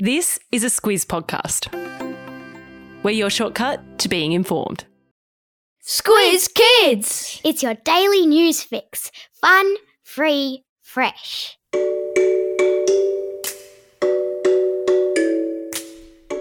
This is a Squiz podcast. We're your shortcut to being informed. Squiz Kids! It's your daily news fix. Fun, free, fresh.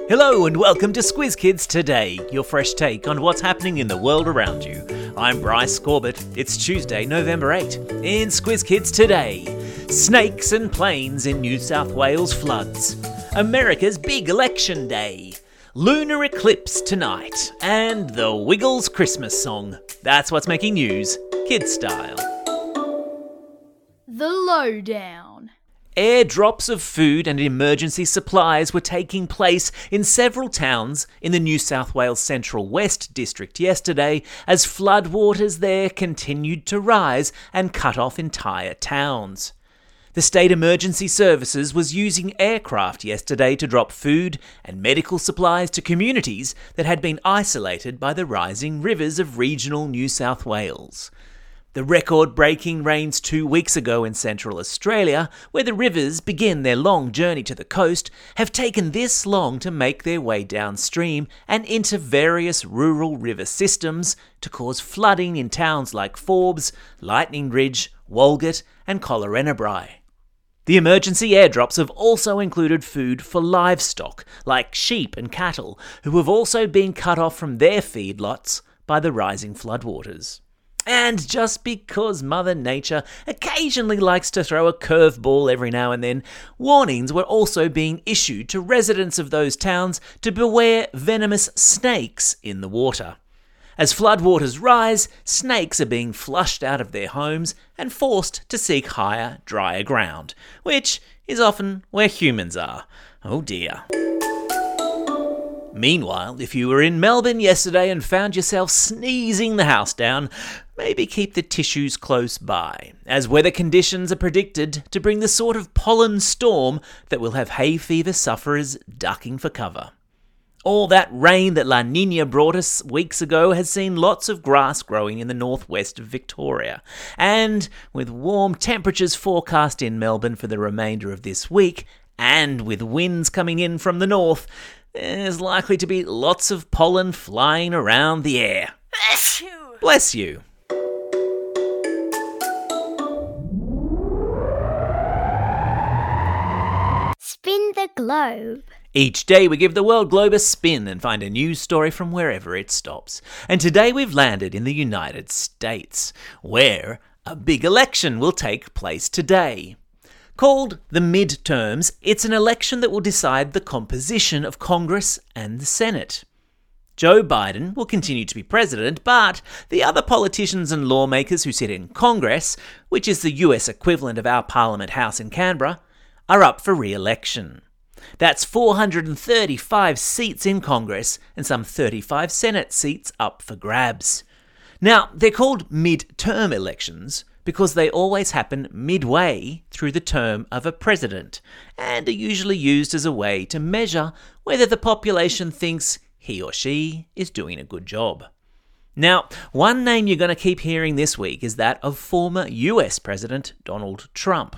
Hello and welcome to Squiz Kids Today, your fresh take on what's happening in the world around you. I'm Bryce Corbett. It's Tuesday, November 8. In Squiz Kids Today, snakes and planes in New South Wales floods, America's big election day, lunar eclipse tonight, and the Wiggles Christmas song. That's what's making news, kid style. The Lowdown. Airdrops of food and emergency supplies were taking place in several towns in the New South Wales Central West District yesterday as floodwaters there continued to rise and cut off entire towns. The State Emergency Services was using aircraft yesterday to drop food and medical supplies to communities that had been isolated by the rising rivers of regional New South Wales. The record breaking rains two weeks ago in central Australia, where the rivers begin their long journey to the coast, have taken this long to make their way downstream and into various rural river systems to cause flooding in towns like Forbes, Lightning Ridge, Walgett, and Collarenebri. The emergency airdrops have also included food for livestock, like sheep and cattle, who have also been cut off from their feedlots by the rising floodwaters. And just because Mother Nature occasionally likes to throw a curveball every now and then, warnings were also being issued to residents of those towns to beware venomous snakes in the water. As floodwaters rise, snakes are being flushed out of their homes and forced to seek higher, drier ground, which is often where humans are. Oh dear. Meanwhile, if you were in Melbourne yesterday and found yourself sneezing the house down, maybe keep the tissues close by, as weather conditions are predicted to bring the sort of pollen storm that will have hay fever sufferers ducking for cover. All that rain that La Nina brought us weeks ago has seen lots of grass growing in the northwest of Victoria. And with warm temperatures forecast in Melbourne for the remainder of this week, and with winds coming in from the north, there's likely to be lots of pollen flying around the air. Bless you. Bless you. Spin the globe. Each day we give the world globe a spin and find a news story from wherever it stops. And today we've landed in the United States, where a big election will take place today. Called the midterms, it's an election that will decide the composition of Congress and the Senate. Joe Biden will continue to be president, but the other politicians and lawmakers who sit in Congress, which is the US equivalent of our Parliament House in Canberra, are up for re election. That's 435 seats in Congress and some 35 Senate seats up for grabs. Now, they're called mid-term elections because they always happen midway through the term of a president and are usually used as a way to measure whether the population thinks he or she is doing a good job. Now, one name you're going to keep hearing this week is that of former US President Donald Trump.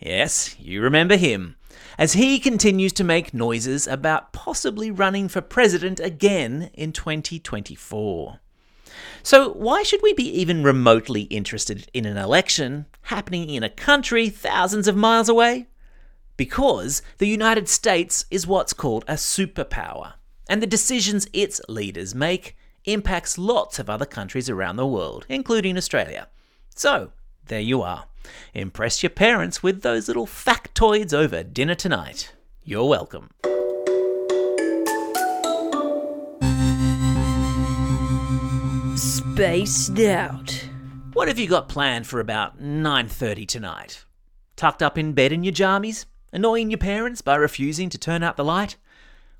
Yes, you remember him. As he continues to make noises about possibly running for president again in 2024. So, why should we be even remotely interested in an election happening in a country thousands of miles away? Because the United States is what's called a superpower, and the decisions its leaders make impacts lots of other countries around the world, including Australia. So, there you are. Impress your parents with those little factoids over dinner tonight. You're welcome. Spaced out. What have you got planned for about 9:30 tonight? Tucked up in bed in your jammies, annoying your parents by refusing to turn out the light?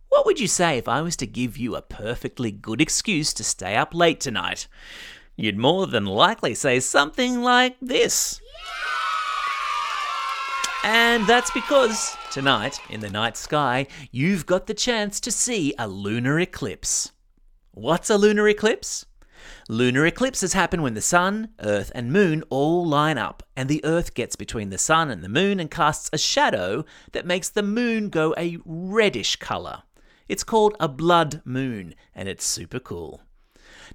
What would you say if I was to give you a perfectly good excuse to stay up late tonight? You'd more than likely say something like this. And that's because tonight, in the night sky, you've got the chance to see a lunar eclipse. What's a lunar eclipse? Lunar eclipses happen when the Sun, Earth, and Moon all line up, and the Earth gets between the Sun and the Moon and casts a shadow that makes the Moon go a reddish colour. It's called a blood moon, and it's super cool.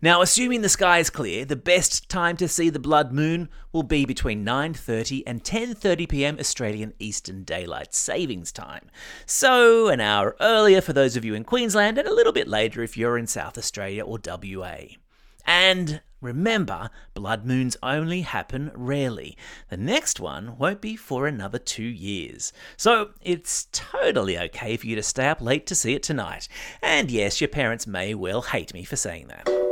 Now, assuming the sky is clear, the best time to see the blood moon will be between 9:30 and 10:30 p.m. Australian Eastern Daylight Savings Time. So, an hour earlier for those of you in Queensland and a little bit later if you're in South Australia or WA. And remember, blood moons only happen rarely. The next one won't be for another two years. So it's totally okay for you to stay up late to see it tonight. And yes, your parents may well hate me for saying that.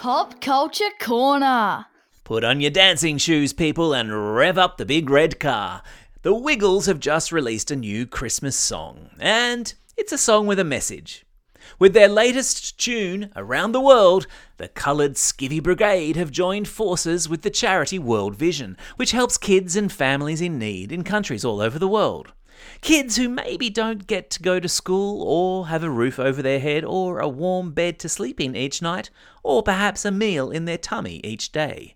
Pop Culture Corner. Put on your dancing shoes, people, and rev up the big red car. The Wiggles have just released a new Christmas song, and it's a song with a message. With their latest tune, Around the World, the coloured Skivvy Brigade have joined forces with the charity World Vision, which helps kids and families in need in countries all over the world. Kids who maybe don't get to go to school or have a roof over their head or a warm bed to sleep in each night or perhaps a meal in their tummy each day.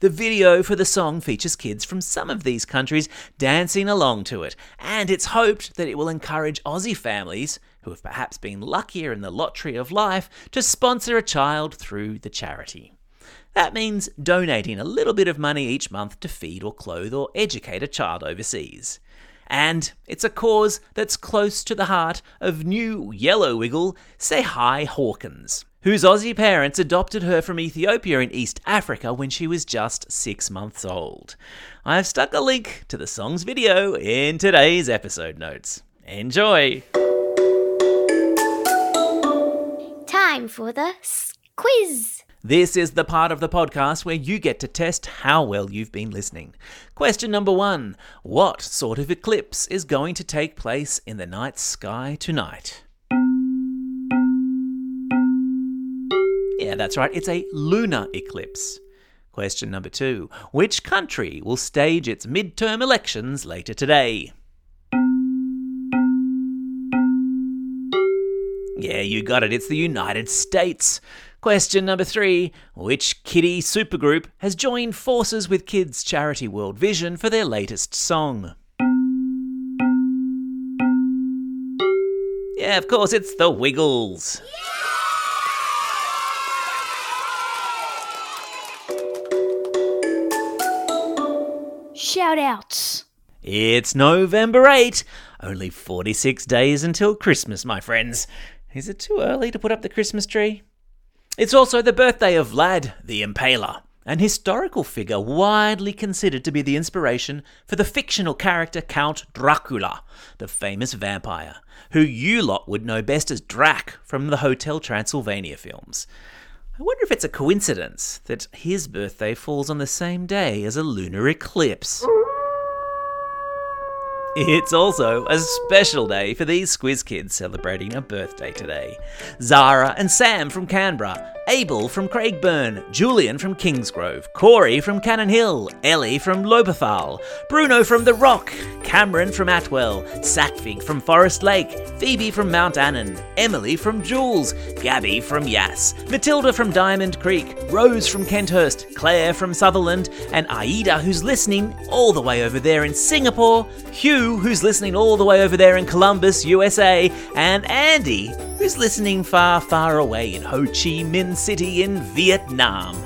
The video for the song features kids from some of these countries dancing along to it, and it's hoped that it will encourage Aussie families, who have perhaps been luckier in the lottery of life, to sponsor a child through the charity. That means donating a little bit of money each month to feed or clothe or educate a child overseas. And it's a cause that's close to the heart of new yellow wiggle Tsehay Hawkins, whose Aussie parents adopted her from Ethiopia in East Africa when she was just six months old. I've stuck a link to the song's video in today's episode notes. Enjoy! Time for the quiz. This is the part of the podcast where you get to test how well you've been listening. Question number one What sort of eclipse is going to take place in the night sky tonight? Yeah, that's right, it's a lunar eclipse. Question number two Which country will stage its midterm elections later today? Yeah, you got it. It's the United States. Question number three Which kiddie supergroup has joined forces with kids' charity World Vision for their latest song? Yeah, of course, it's the Wiggles. Shout outs. It's November 8. Only 46 days until Christmas, my friends. Is it too early to put up the Christmas tree? It's also the birthday of Vlad the Impaler, an historical figure widely considered to be the inspiration for the fictional character Count Dracula, the famous vampire, who you lot would know best as Drac from the Hotel Transylvania films. I wonder if it's a coincidence that his birthday falls on the same day as a lunar eclipse. It's also a special day for these Squiz kids celebrating a birthday today. Zara and Sam from Canberra, Abel from Craigburn, Julian from Kingsgrove, Corey from Cannon Hill, Ellie from Lobethal, Bruno from The Rock, Cameron from Atwell, Sackvig from Forest Lake, Phoebe from Mount Annan, Emily from Jules, Gabby from Yass, Matilda from Diamond Creek, Rose from Kenthurst, Claire from Sutherland, and Aida who's listening all the way over there in Singapore, Hugh who's listening all the way over there in Columbus, USA, and Andy who's listening far, far away in Ho Chi Minh City in Vietnam.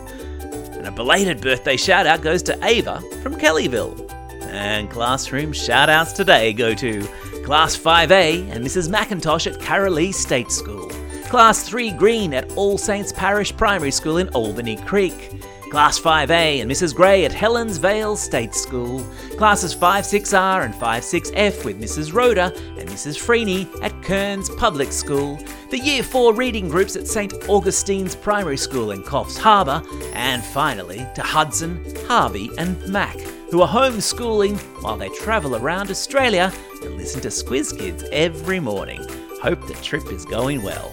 And a belated birthday shout out goes to Ava from Kellyville. And classroom shout outs today go to Class 5A and Mrs. McIntosh at Carolee State School, Class 3 Green at All Saints Parish Primary School in Albany Creek, Class 5A and Mrs. Gray at Helensvale State School, Classes 5 6R and 5 6F with Mrs. Rhoda and Mrs. Freeney at Kearns Public School, the Year 4 reading groups at St. Augustine's Primary School in Coffs Harbour, and finally to Hudson, Harvey, and Mac, who are homeschooling while they travel around Australia and listen to Squiz Kids every morning. Hope the trip is going well.